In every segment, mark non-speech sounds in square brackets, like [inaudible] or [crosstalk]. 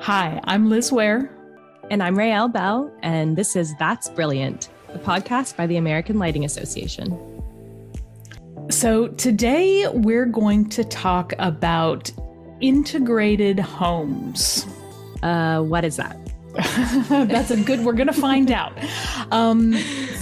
Hi, I'm Liz Ware. And I'm Raelle Bell, and this is That's Brilliant, a podcast by the American Lighting Association. So, today we're going to talk about integrated homes. Uh, what is that? [laughs] That's a good, we're going to find out. Um,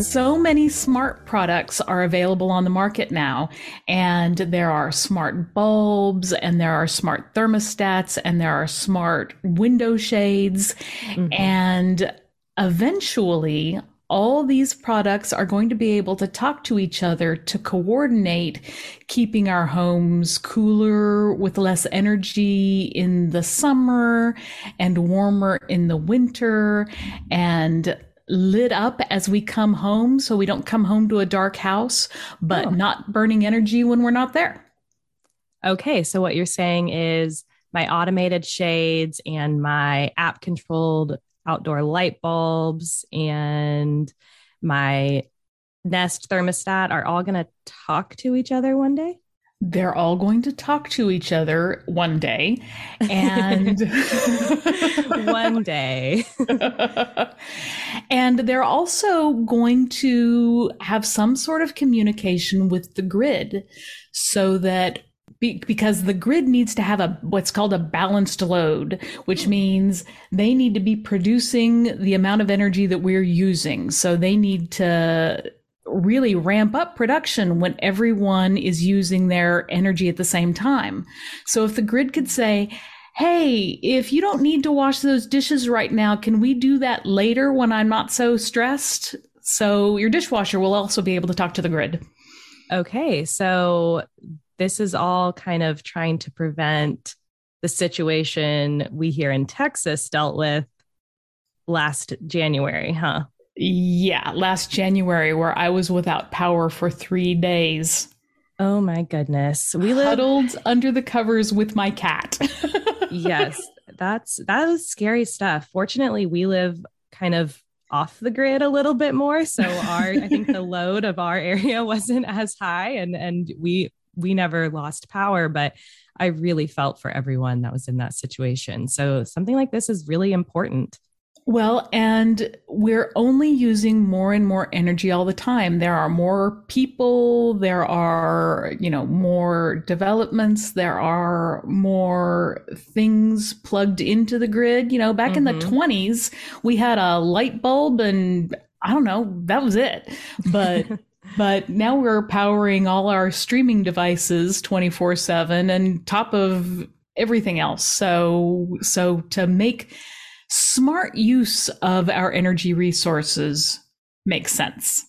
so many smart products are available on the market now, and there are smart bulbs, and there are smart thermostats, and there are smart window shades. Mm-hmm. And eventually, all these products are going to be able to talk to each other to coordinate keeping our homes cooler with less energy in the summer and warmer in the winter and lit up as we come home so we don't come home to a dark house but oh. not burning energy when we're not there. Okay, so what you're saying is my automated shades and my app controlled outdoor light bulbs and my Nest thermostat are all going to talk to each other one day? They're all going to talk to each other one day. And [laughs] one day. [laughs] and they're also going to have some sort of communication with the grid so that because the grid needs to have a what's called a balanced load, which means they need to be producing the amount of energy that we're using. So they need to really ramp up production when everyone is using their energy at the same time. So if the grid could say, Hey, if you don't need to wash those dishes right now, can we do that later when I'm not so stressed? So your dishwasher will also be able to talk to the grid. Okay. So this is all kind of trying to prevent the situation we here in Texas dealt with last January, huh? Yeah, last January, where I was without power for three days. Oh my goodness. We lived huddled under the covers with my cat. [laughs] yes, that's that was scary stuff. Fortunately, we live kind of off the grid a little bit more. So our I think the load of our area [laughs] wasn't as high and and we we never lost power, but I really felt for everyone that was in that situation. So something like this is really important. Well, and we're only using more and more energy all the time. There are more people, there are, you know, more developments, there are more things plugged into the grid. You know, back mm-hmm. in the 20s, mm-hmm. we had a light bulb and I don't know, that was it. But [laughs] but now we're powering all our streaming devices 24/7 and top of everything else. So so to make smart use of our energy resources makes sense.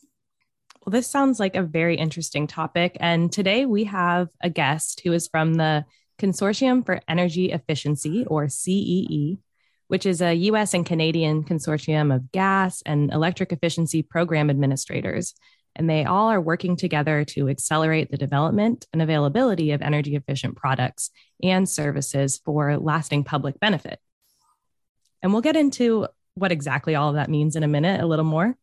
Well, this sounds like a very interesting topic. And today we have a guest who is from the Consortium for Energy Efficiency, or CEE, which is a US and Canadian consortium of gas and electric efficiency program administrators and they all are working together to accelerate the development and availability of energy efficient products and services for lasting public benefit. And we'll get into what exactly all of that means in a minute, a little more.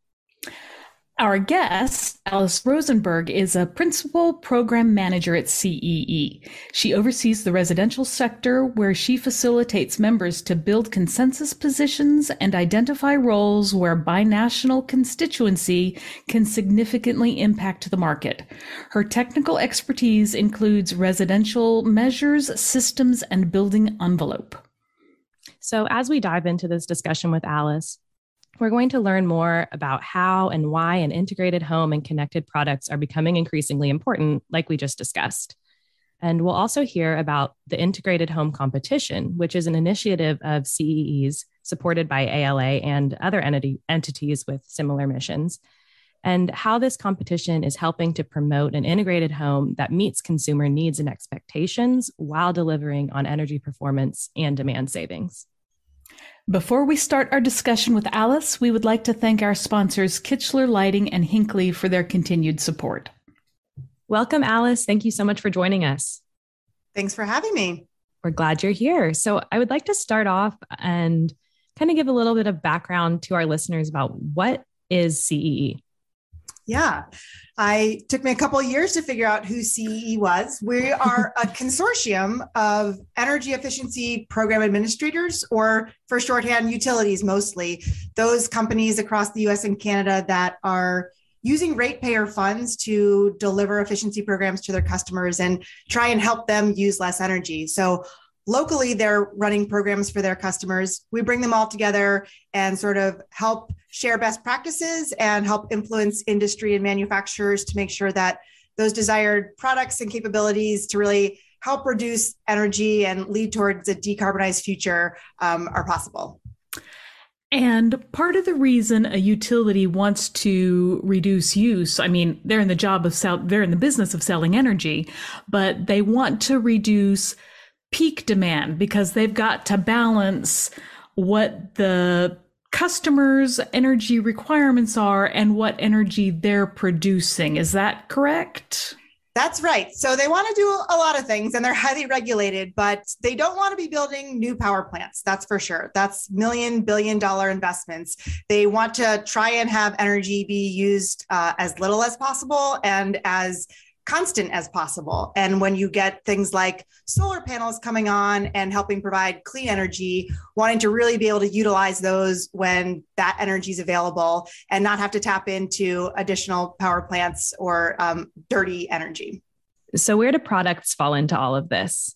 Our guest, Alice Rosenberg, is a principal program manager at CEE. She oversees the residential sector where she facilitates members to build consensus positions and identify roles where binational constituency can significantly impact the market. Her technical expertise includes residential measures, systems, and building envelope. So, as we dive into this discussion with Alice, we're going to learn more about how and why an integrated home and connected products are becoming increasingly important, like we just discussed. And we'll also hear about the Integrated Home Competition, which is an initiative of CEEs supported by ALA and other entity, entities with similar missions, and how this competition is helping to promote an integrated home that meets consumer needs and expectations while delivering on energy performance and demand savings. Before we start our discussion with Alice, we would like to thank our sponsors, Kichler Lighting and Hinkley, for their continued support. Welcome, Alice. Thank you so much for joining us. Thanks for having me. We're glad you're here. So, I would like to start off and kind of give a little bit of background to our listeners about what is CEE. Yeah. I took me a couple of years to figure out who CEE was. We are a [laughs] consortium of energy efficiency program administrators, or for shorthand, utilities mostly, those companies across the US and Canada that are using ratepayer funds to deliver efficiency programs to their customers and try and help them use less energy. So locally they're running programs for their customers. We bring them all together and sort of help share best practices and help influence industry and manufacturers to make sure that those desired products and capabilities to really help reduce energy and lead towards a decarbonized future um, are possible. And part of the reason a utility wants to reduce use, I mean, they're in the job of sell, they're in the business of selling energy, but they want to reduce peak demand because they've got to balance what the customers' energy requirements are and what energy they're producing. Is that correct? That's right. So they want to do a lot of things and they're highly regulated, but they don't want to be building new power plants. That's for sure. That's million, billion dollar investments. They want to try and have energy be used uh, as little as possible and as constant as possible. And when you get things like solar panels coming on and helping provide clean energy, wanting to really be able to utilize those when that energy is available and not have to tap into additional power plants or um, dirty energy. So, where do products fall into all of this?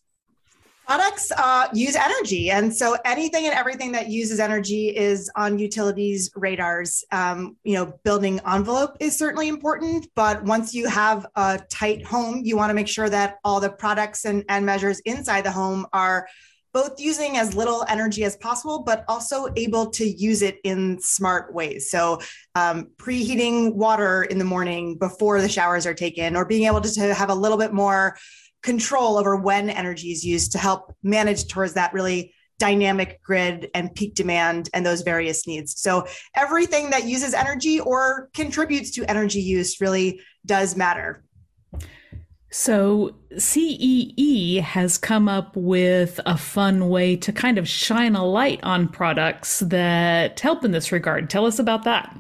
Products uh, use energy. And so anything and everything that uses energy is on utilities' radars. Um, you know, building envelope is certainly important, but once you have a tight home, you want to make sure that all the products and, and measures inside the home are both using as little energy as possible, but also able to use it in smart ways. So, um, preheating water in the morning before the showers are taken, or being able to, to have a little bit more control over when energy is used to help manage towards that really dynamic grid and peak demand and those various needs. So everything that uses energy or contributes to energy use really does matter. So, CEE has come up with a fun way to kind of shine a light on products that help in this regard. Tell us about that.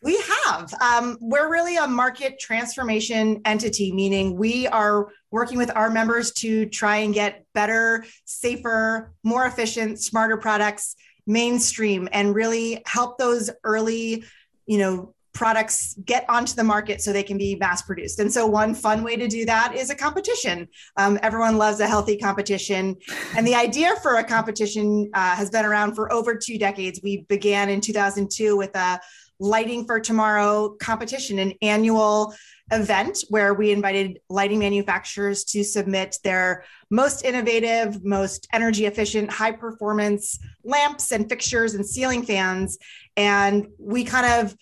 We have. Um, we're really a market transformation entity, meaning we are working with our members to try and get better, safer, more efficient, smarter products mainstream and really help those early, you know, products get onto the market so they can be mass produced. And so, one fun way to do that is a competition. Um, everyone loves a healthy competition. And the idea for a competition uh, has been around for over two decades. We began in 2002 with a Lighting for Tomorrow competition, an annual event where we invited lighting manufacturers to submit their most innovative, most energy efficient, high performance lamps and fixtures and ceiling fans. And we kind of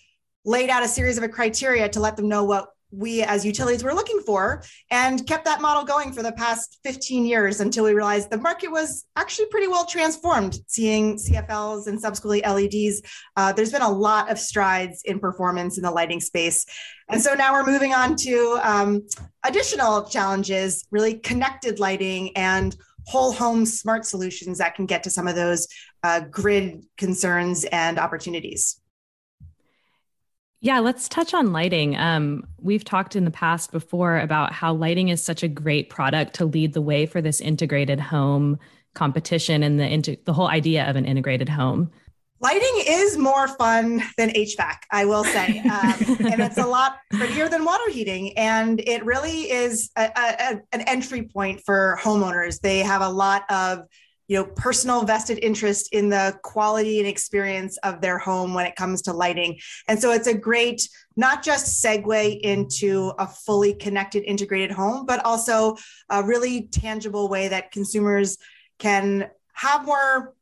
laid out a series of criteria to let them know what we as utilities were looking for and kept that model going for the past 15 years until we realized the market was actually pretty well transformed seeing cfls and subsequently leds uh, there's been a lot of strides in performance in the lighting space. And so now we're moving on to um, additional challenges really connected lighting and whole home smart solutions that can get to some of those uh, grid concerns and opportunities yeah, let's touch on lighting. Um, we've talked in the past before about how lighting is such a great product to lead the way for this integrated home competition and the the whole idea of an integrated home. Lighting is more fun than HVAC, I will say, um, and it's a lot prettier than water heating. And it really is a, a, an entry point for homeowners. They have a lot of you know personal vested interest in the quality and experience of their home when it comes to lighting. And so it's a great not just segue into a fully connected integrated home but also a really tangible way that consumers can have more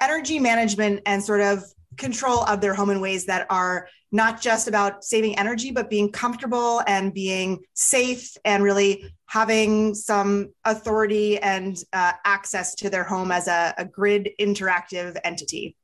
energy management and sort of control of their home in ways that are not just about saving energy, but being comfortable and being safe and really having some authority and uh, access to their home as a, a grid interactive entity.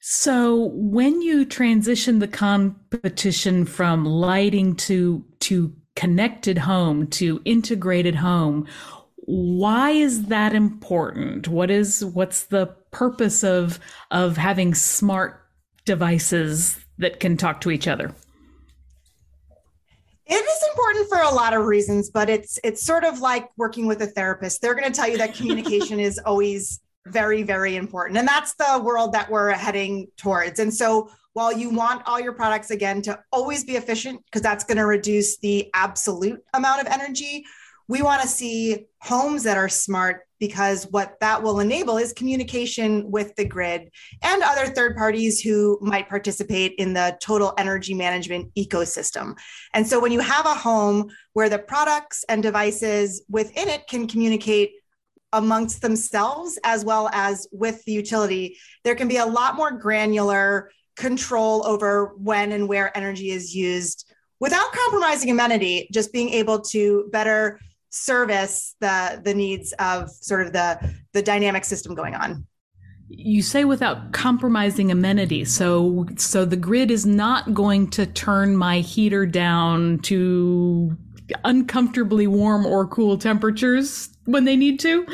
So when you transition the competition from lighting to to connected home to integrated home, why is that important? What is what's the purpose of of having smart devices that can talk to each other? It is important for a lot of reasons, but it's it's sort of like working with a therapist. They're going to tell you that communication is always very very important. And that's the world that we're heading towards. And so while you want all your products again to always be efficient because that's going to reduce the absolute amount of energy, we want to see homes that are smart because what that will enable is communication with the grid and other third parties who might participate in the total energy management ecosystem. And so when you have a home where the products and devices within it can communicate amongst themselves as well as with the utility, there can be a lot more granular control over when and where energy is used without compromising amenity, just being able to better service the the needs of sort of the the dynamic system going on. You say without compromising amenity so so the grid is not going to turn my heater down to uncomfortably warm or cool temperatures when they need to?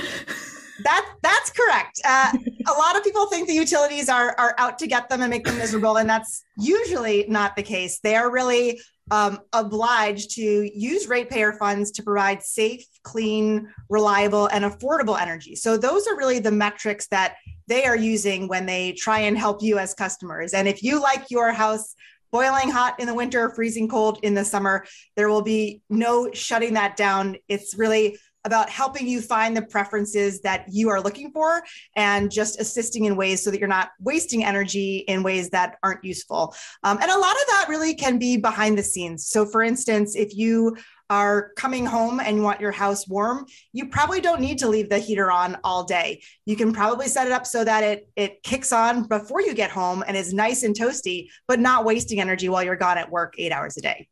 That that's correct. Uh, a lot of people think the utilities are are out to get them and make them miserable and that's usually not the case. They are really um, obliged to use ratepayer funds to provide safe, clean, reliable, and affordable energy. So, those are really the metrics that they are using when they try and help you as customers. And if you like your house boiling hot in the winter, freezing cold in the summer, there will be no shutting that down. It's really about helping you find the preferences that you are looking for and just assisting in ways so that you're not wasting energy in ways that aren't useful. Um, and a lot of that really can be behind the scenes. So, for instance, if you are coming home and you want your house warm, you probably don't need to leave the heater on all day. You can probably set it up so that it it kicks on before you get home and is nice and toasty, but not wasting energy while you're gone at work 8 hours a day.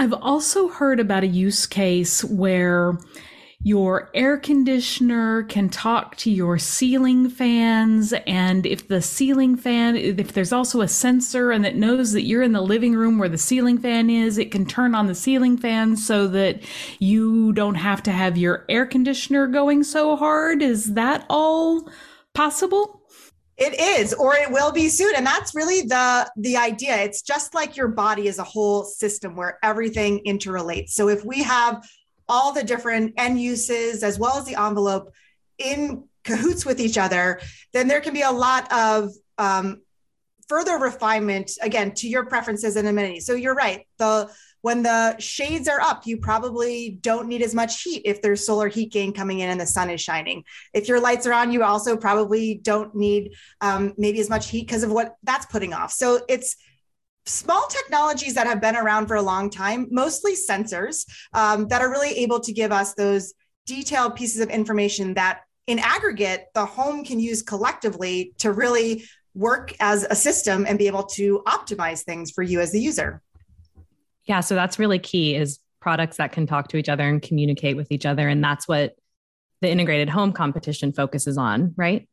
I've also heard about a use case where your air conditioner can talk to your ceiling fans. And if the ceiling fan, if there's also a sensor and it knows that you're in the living room where the ceiling fan is, it can turn on the ceiling fan so that you don't have to have your air conditioner going so hard. Is that all possible? It is, or it will be soon. And that's really the the idea. It's just like your body is a whole system where everything interrelates. So if we have all the different end uses as well as the envelope in cahoots with each other, then there can be a lot of um, further refinement again to your preferences and amenities. So you're right. The when the shades are up, you probably don't need as much heat if there's solar heat gain coming in and the sun is shining. If your lights are on, you also probably don't need um, maybe as much heat because of what that's putting off. So it's small technologies that have been around for a long time, mostly sensors um, that are really able to give us those detailed pieces of information that in aggregate, the home can use collectively to really work as a system and be able to optimize things for you as the user. Yeah, so that's really key is products that can talk to each other and communicate with each other and that's what the integrated home competition focuses on, right?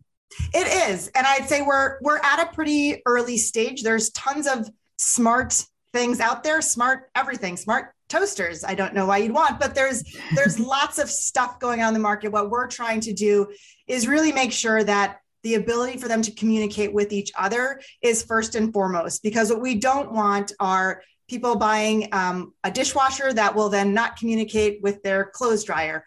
It is. And I'd say we're we're at a pretty early stage. There's tons of smart things out there, smart everything, smart toasters. I don't know why you'd want, but there's there's [laughs] lots of stuff going on in the market. What we're trying to do is really make sure that the ability for them to communicate with each other is first and foremost because what we don't want are people buying um, a dishwasher that will then not communicate with their clothes dryer.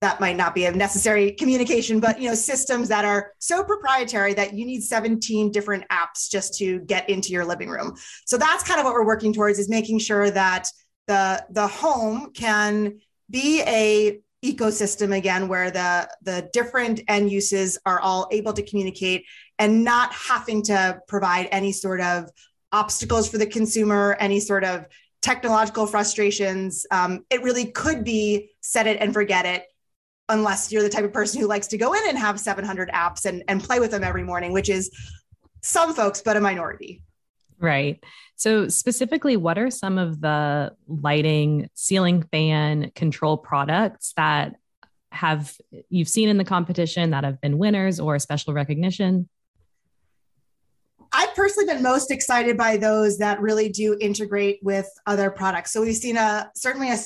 That might not be a necessary communication but you know systems that are so proprietary that you need 17 different apps just to get into your living room. So that's kind of what we're working towards is making sure that the the home can be a ecosystem again where the the different end uses are all able to communicate and not having to provide any sort of obstacles for the consumer, any sort of technological frustrations. Um, it really could be set it and forget it, unless you're the type of person who likes to go in and have 700 apps and, and play with them every morning, which is some folks, but a minority. Right. So, specifically, what are some of the lighting, ceiling fan control products that have you've seen in the competition that have been winners or special recognition? I've personally been most excited by those that really do integrate with other products. So we've seen a certainly a,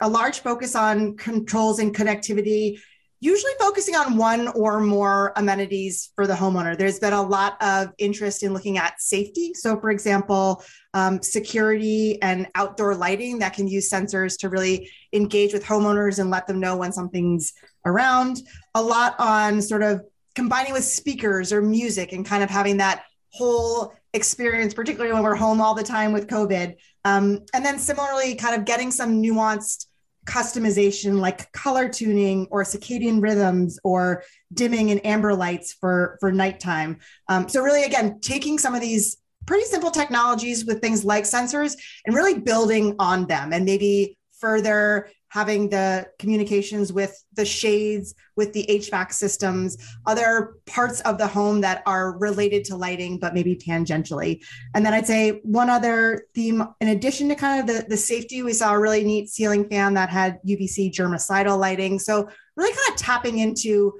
a large focus on controls and connectivity usually focusing on one or more amenities for the homeowner. There's been a lot of interest in looking at safety. So, for example, um, security and outdoor lighting that can use sensors to really engage with homeowners and let them know when something's around. A lot on sort of combining with speakers or music and kind of having that whole experience, particularly when we're home all the time with COVID. Um, and then similarly, kind of getting some nuanced customization like color tuning or circadian rhythms or dimming and amber lights for for nighttime um, so really again taking some of these pretty simple technologies with things like sensors and really building on them and maybe further having the communications with the shades, with the HVAC systems, other parts of the home that are related to lighting, but maybe tangentially. And then I'd say one other theme, in addition to kind of the, the safety, we saw a really neat ceiling fan that had UVC germicidal lighting. So really kind of tapping into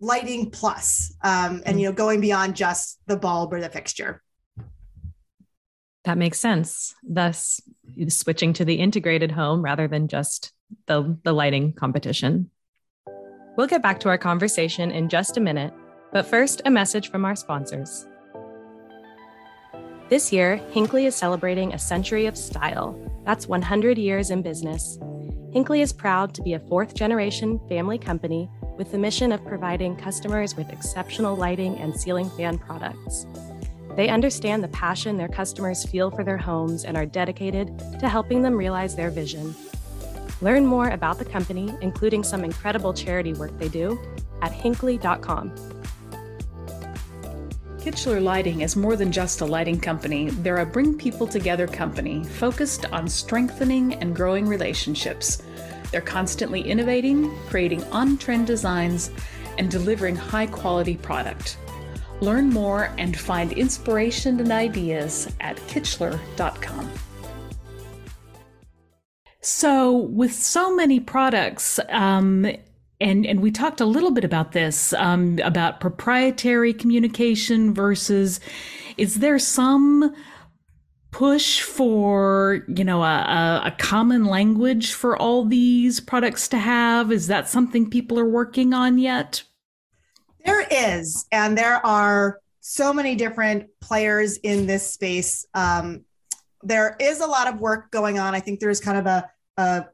lighting plus, um, and you know going beyond just the bulb or the fixture. That makes sense. Thus, switching to the integrated home rather than just the, the lighting competition. We'll get back to our conversation in just a minute, but first, a message from our sponsors. This year, Hinkley is celebrating a century of style. That's 100 years in business. Hinkley is proud to be a fourth generation family company with the mission of providing customers with exceptional lighting and ceiling fan products. They understand the passion their customers feel for their homes and are dedicated to helping them realize their vision. Learn more about the company, including some incredible charity work they do, at hinkley.com. Kichler Lighting is more than just a lighting company. They're a bring people together company focused on strengthening and growing relationships. They're constantly innovating, creating on trend designs, and delivering high quality product. Learn more and find inspiration and ideas at Kichler.com. So, with so many products, um, and and we talked a little bit about this um, about proprietary communication versus is there some push for you know a, a, common language for all these products to have? Is that something people are working on yet? There is and there are so many different players in this space um, there is a lot of work going on. I think there's kind of a, a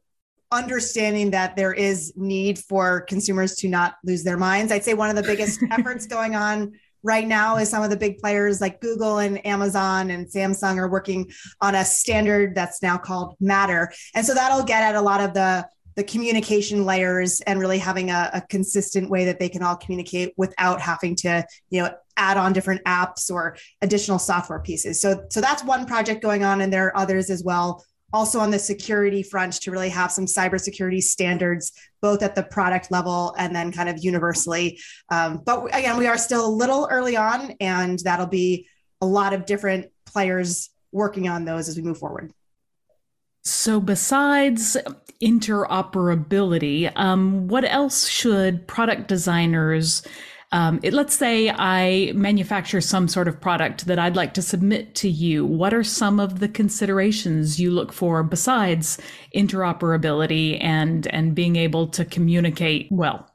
understanding that there is need for consumers to not lose their minds. I'd say one of the biggest [laughs] efforts going on right now is some of the big players like Google and Amazon and Samsung are working on a standard that's now called Matter. And so that'll get at a lot of the the communication layers and really having a, a, consistent way that they can all communicate without having to you know add on different apps or additional software pieces. So so that's one project going on and there are others as well. Also on the security front to really have some cybersecurity standards both at the product level and then kind of universally. Um, but again we are still a little early on and that'll be a lot of different players working on those as we move forward. So, besides interoperability, um, what else should product designers? Um, it, let's say I manufacture some sort of product that I'd like to submit to you. What are some of the considerations you look for besides interoperability and and being able to communicate well?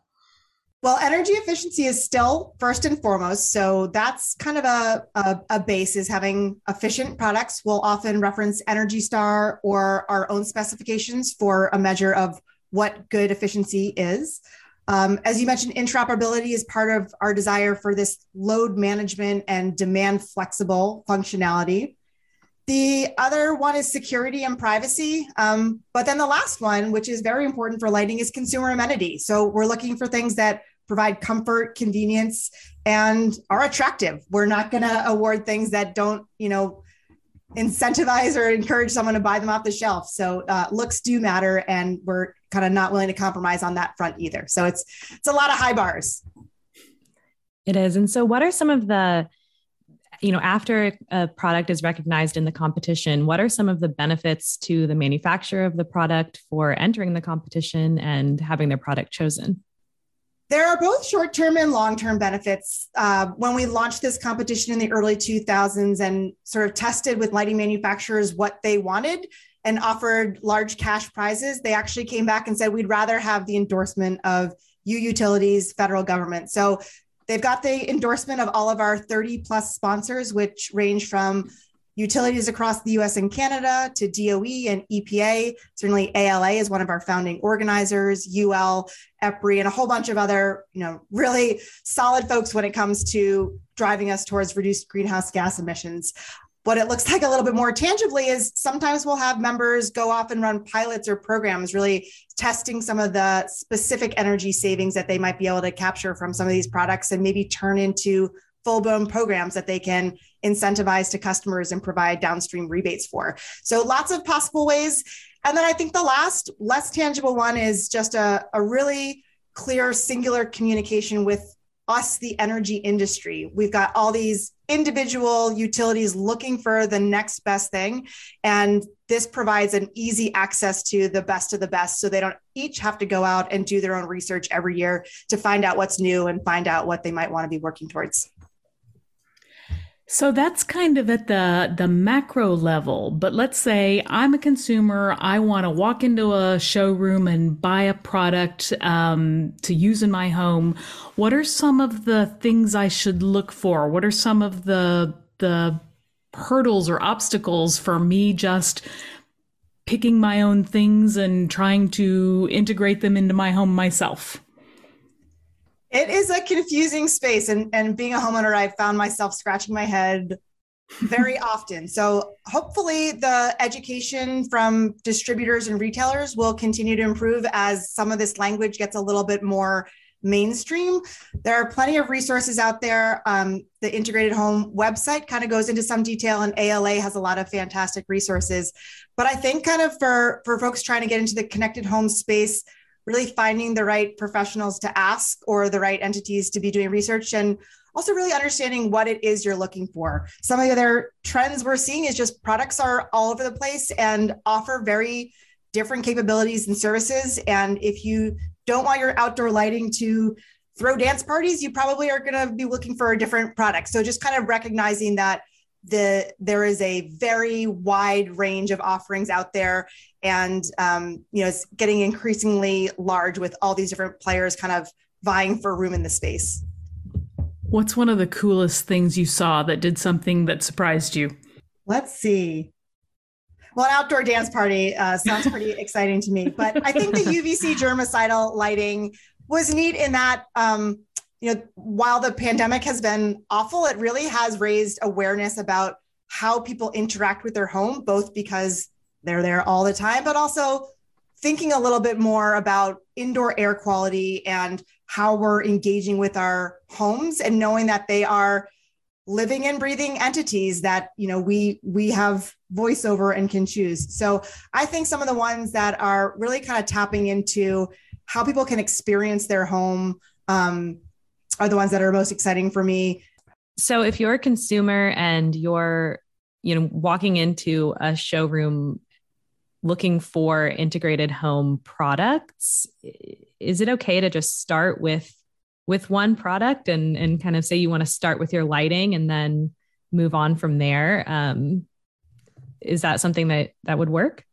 Well, energy efficiency is still first and foremost. So that's kind of a, a, a, base is having efficient products. We'll often reference Energy Star or our own specifications for a measure of what good efficiency is. Um, as you mentioned, interoperability is part of our desire for this load management and demand flexible functionality. The other one is security and privacy. Um, but then the last one, which is very important for lighting, is consumer amenity. So we're looking for things that provide comfort, convenience, and are attractive. We're not going to award things that don't, you know, incentivize or encourage someone to buy them off the shelf. So uh, looks do matter, and we're kind of not willing to compromise on that front either. So it's it's a lot of high bars. It is. And so, what are some of the you know after a product is recognized in the competition what are some of the benefits to the manufacturer of the product for entering the competition and having their product chosen there are both short term and long term benefits. Uh, when we launched this competition in the early 2000s and sort of tested with lighting manufacturers what they wanted and offered large cash prizes, they actually came back and said, we'd rather have the endorsement of you Utilities, federal government. So they've got the endorsement of all of our 30 plus sponsors, which range from utilities across the US and Canada to DOE and EPA. Certainly ALA is one of our founding organizers, UL, EPRI, and a whole bunch of other, you know, really solid folks when it comes to driving us towards reduced greenhouse gas emissions. What it looks [laughs] like a little bit more tangibly is sometimes we'll have members go off and run pilots or programs, really testing some of the specific energy savings that they might be able to capture from some of these products and maybe turn into full blown programs that they can incentivize to customers and provide downstream rebates for. So lots of possible ways. And then I think the last, less tangible one is just a, a really clear, singular communication with us, the energy industry. We've got all these individual utilities looking for the next best thing. And this provides an easy access to the best of the best. So they don't each have to go out and do their own research every year to find out what's new and find out what they might want to be working towards. So that's kind of at the the macro level, but let's say I'm a consumer. I want to walk into a showroom and buy a product um, to use in my home. What are some of the things I should look for? What are some of the the hurdles or obstacles for me just picking my own things and trying to integrate them into my home myself? It is a confusing space. And, and being a homeowner, I've found myself scratching my head very [laughs] often. So hopefully the education from distributors and retailers will continue to improve as some of this language gets a little bit more mainstream. There are plenty of resources out there. Um, the Integrated Home website kind of goes into some detail, and ALA has a lot of fantastic resources. But I think, kind of for for folks trying to get into the connected home space, really finding the right professionals to ask or the right entities to be doing research and also really understanding what it is you're looking for. Some of the other trends we're seeing is just products are all over the place and offer very different capabilities and services. And if you don't want your outdoor lighting to throw dance parties, you probably are going to be looking for a different product. So just kind of recognizing that the there is a very wide range of offerings out there and um, you know it's getting increasingly large with all these different players kind of vying for room in the space. What's one of the coolest things you saw that did something that surprised you? Let's see. Well, an outdoor dance party uh, sounds pretty [laughs] exciting to me, but I think the UVC germicidal lighting was neat in that um, you know, while the pandemic has been awful, it really has raised awareness about how people interact with their home, both because they're there all the time, but also thinking a little bit more about indoor air quality and how we're engaging with our homes and knowing that they are living and breathing entities that you know we we have voice over and can choose so i think some of the ones that are really kind of tapping into how people can experience their home um, are the ones that are most exciting for me. So if you're a consumer and you're, you know, walking into a showroom looking for integrated home products, is it okay to just start with with one product and and kind of say you want to start with your lighting and then move on from there? Um, is that something that that would work?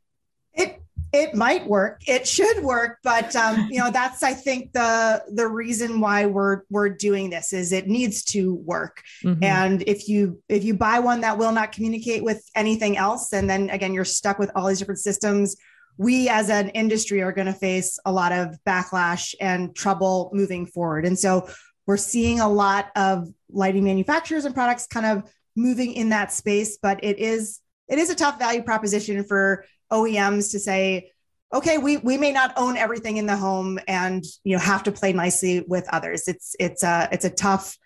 It might work. It should work but um, you know that's i think the the reason why we're we're doing this is it needs to work. Mm-hmm. and if you if you buy one that will not communicate with anything else and then again you're stuck with all these different systems we as an industry are going to face a lot of backlash and trouble moving forward. And so we're seeing a lot of lighting manufacturers and products kind of moving in that space but it is it is a tough value proposition for OEMs to say, okay, we we may not own everything in the home and you know have to play nicely with others. It's it's a it's a tough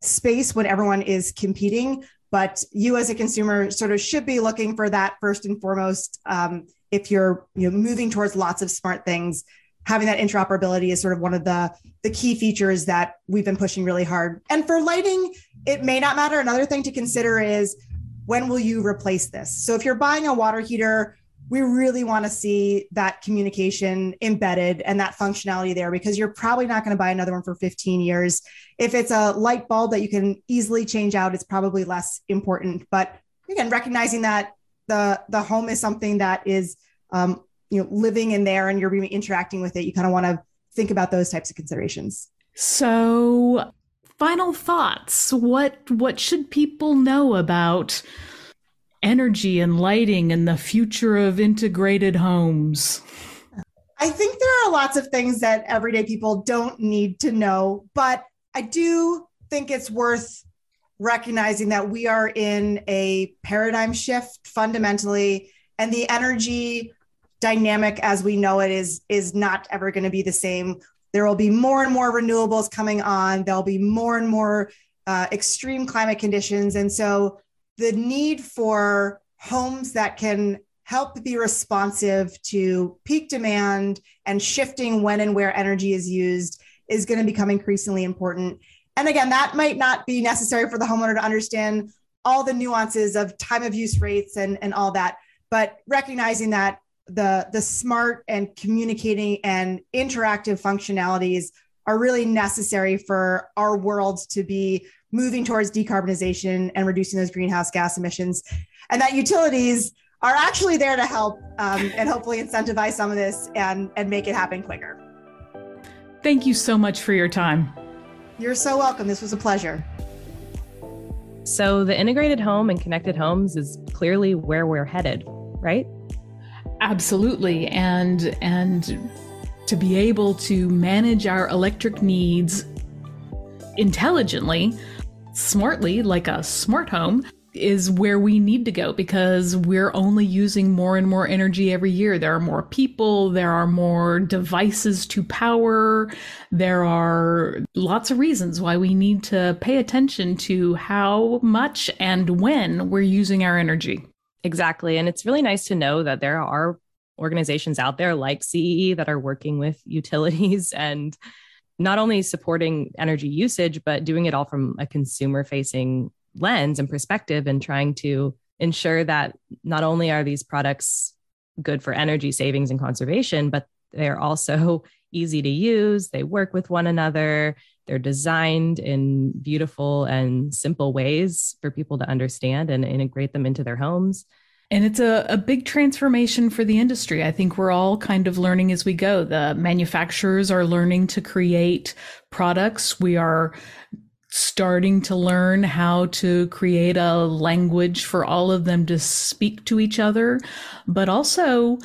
space when everyone is competing, but you as a consumer sort of should be looking for that first and foremost. Um, if you're you know moving towards lots of smart things, having that interoperability is sort of one of the the key features that we've been pushing really hard. And for lighting, it may not matter. Another thing to consider is when will you replace this? So if you're buying a water heater we really want to see that communication embedded and that functionality there because you're probably not going to buy another one for 15 years. If it's a light bulb that you can easily change out, it's probably less important. But again, recognizing that the the home is something that is um, you know living in there and you're interacting with it, you kind of want to think about those types of considerations. So, final thoughts. What what should people know about energy and lighting and the future of integrated homes? I think there are lots of things that everyday people don't need to know, but I do think it's worth recognizing that we are in a paradigm shift fundamentally and the energy dynamic as we know it is is not ever going to be the same. There will be more and more renewables coming on. There'll be more and more uh, extreme climate conditions. And so the need for homes that can help be responsive to peak demand and shifting when and where energy is used is going to become increasingly important. And again, that might not be necessary for the homeowner to understand all the nuances of time of use rates and, and all that, but recognizing that the, the smart and communicating and interactive functionalities are really necessary for our world to be moving towards decarbonization and reducing those greenhouse gas emissions. And that utilities are actually there to help um, and hopefully incentivize some of this and, and make it happen quicker. Thank you so much for your time. You're so welcome. This was a pleasure. So, the integrated home and connected homes is clearly where we're headed, right? Absolutely. And and to be able to manage our electric needs intelligently, smartly like a smart home is where we need to go because we're only using more and more energy every year. There are more people, there are more devices to power, there are lots of reasons why we need to pay attention to how much and when we're using our energy. Exactly. And it's really nice to know that there are organizations out there like CEE that are working with utilities [laughs] and not only supporting energy usage, but doing it all from a consumer facing lens and perspective and trying to ensure that not only are these products good for energy savings and conservation, but they're also [laughs] easy to use. They work with one another. They're designed in beautiful and simple ways for people to understand and integrate them into their homes. And it's a, a big transformation for the industry. I think we're all kind of learning as we go. The manufacturers are learning to create products. We are starting to learn how to create a language for all of them to speak to each other, but also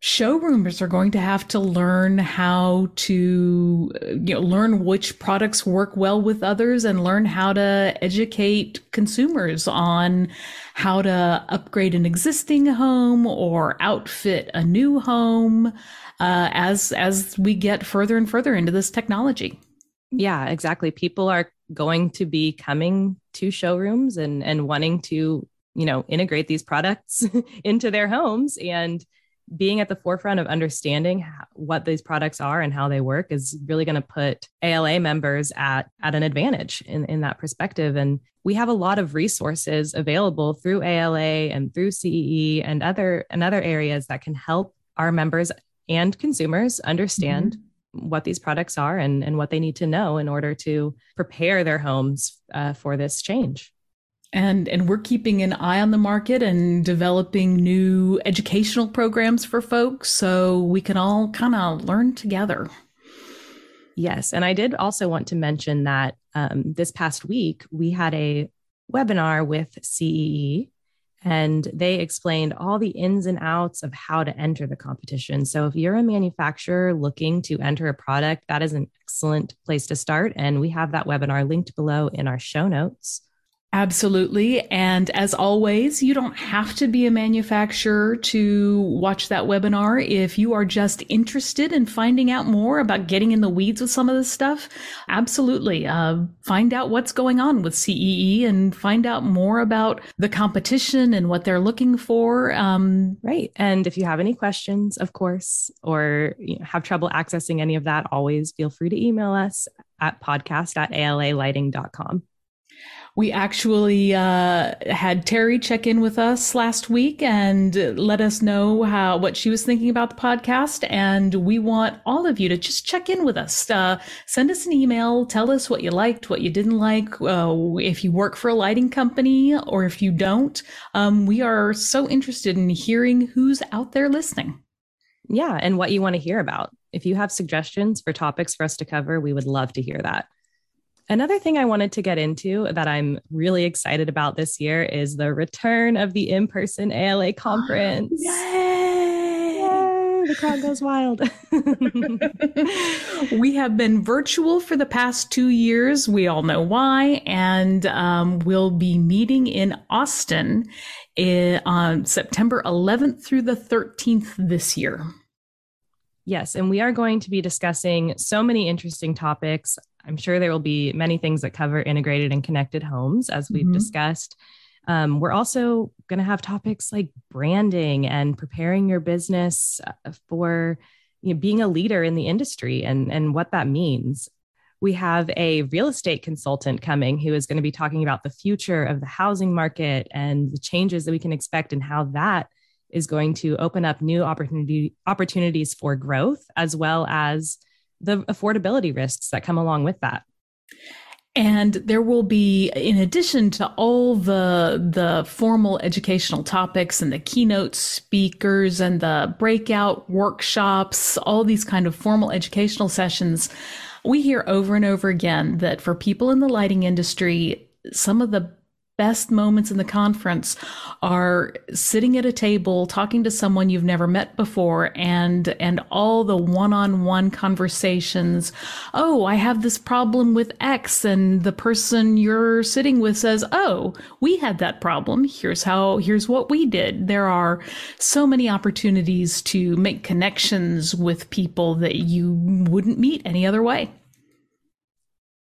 showroomers are going to have to learn how to you know learn which products work well with others and learn how to educate consumers on how to upgrade an existing home or outfit a new home uh, as as we get further and further into this technology. Yeah exactly. People are going to be coming to showrooms and and wanting to you know integrate these products [laughs] into their homes. And being at the forefront of understanding what these products are and how they work is really going to put ALA members at at an advantage in, in that perspective. And we have a lot of resources available through ALA and through CEE and other and other areas that can help our members and consumers understand mm-hmm what these products are and, and what they need to know in order to prepare their homes uh, for this change. And and we're keeping an eye on the market and developing new educational programs for folks so we can all kind of learn together. Yes, and I did also want to mention that um, this past week we had a webinar with CEE and they explained all the ins and outs of how to enter the competition. So if you're a manufacturer looking to enter a product, that is an excellent place to start. And we have that webinar linked below in our show notes. Absolutely. And as always, you don't have to be a manufacturer to watch that webinar. If you are just interested in finding out more about getting in the weeds with some of this stuff, absolutely. Uh, find out what's going on with CEE and find out more about the competition and what they're looking for. Um, right. And if you have any questions, of course, or you know, have trouble accessing any of that, always feel free to email us at podcast at. We actually uh, had Terry check in with us last week and let us know how what she was thinking about the podcast. And we want all of you to just check in with us. Uh, send us an email. Tell us what you liked, what you didn't like. Uh, if you work for a lighting company or if you don't, um, we are so interested in hearing who's out there listening. Yeah, and what you want to hear about. If you have suggestions for topics for us to cover, we would love to hear that. Another thing I wanted to get into that I'm really excited about this year is the return of the in person ALA [gasps] conference. Yay! Yay! The crowd goes wild. [laughs] we have been virtual for the past two years. We all know why. And um, we'll be meeting in Austin in, eh, on September 11th through the 13th this year. Yes, and we are going to be discussing so many interesting topics. I'm sure there will be many things that cover integrated and connected homes, as we've mm-hmm. discussed. Um, we're also going to have topics like branding and preparing your business uh, for you know, being a leader in the industry and, and what that means. We have a real estate consultant coming who is going to be talking about the future of the housing market and the changes that we can expect and how that is going to open up new opportunity opportunities for growth as well as the affordability risks that come along with that. And there will be, in addition to all the the formal educational topics and the keynote speakers and the breakout workshops, all these kind of formal educational sessions, we hear over and over again that for people in the lighting industry, some of the best moments in the conference are sitting at a table talking to someone you've never met before and and all the one-on-one conversations. Oh i have this problem with x and the person you're sitting with says oh we had that problem. Here's how here's what we did. There are so many opportunities to make connections with people that you wouldn't meet any other way.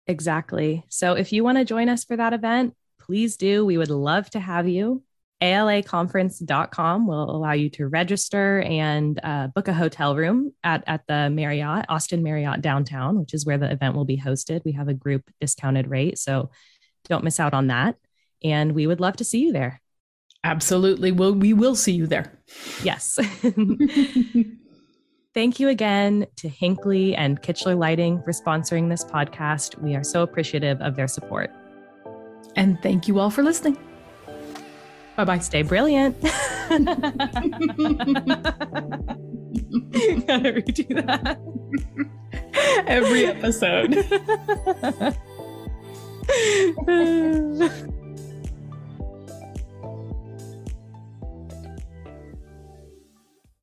Exactly. So if you want to join us for that event, please do. We would love to have you. ALAconference.com will allow you to register and uh, book a hotel room at, at the Marriott, Austin Marriott downtown, which is where the event will be hosted. We have a group discounted rate. So don't miss out on that. And we would love to see you there. Absolutely. Well, we will see you there. Yes. [laughs] Thank you again to Hinkley and Kichler Lighting for sponsoring this podcast. We are so appreciative of their support. And thank you all for listening. Bye bye. Stay brilliant. [laughs] Gotta redo that. Every episode. [laughs]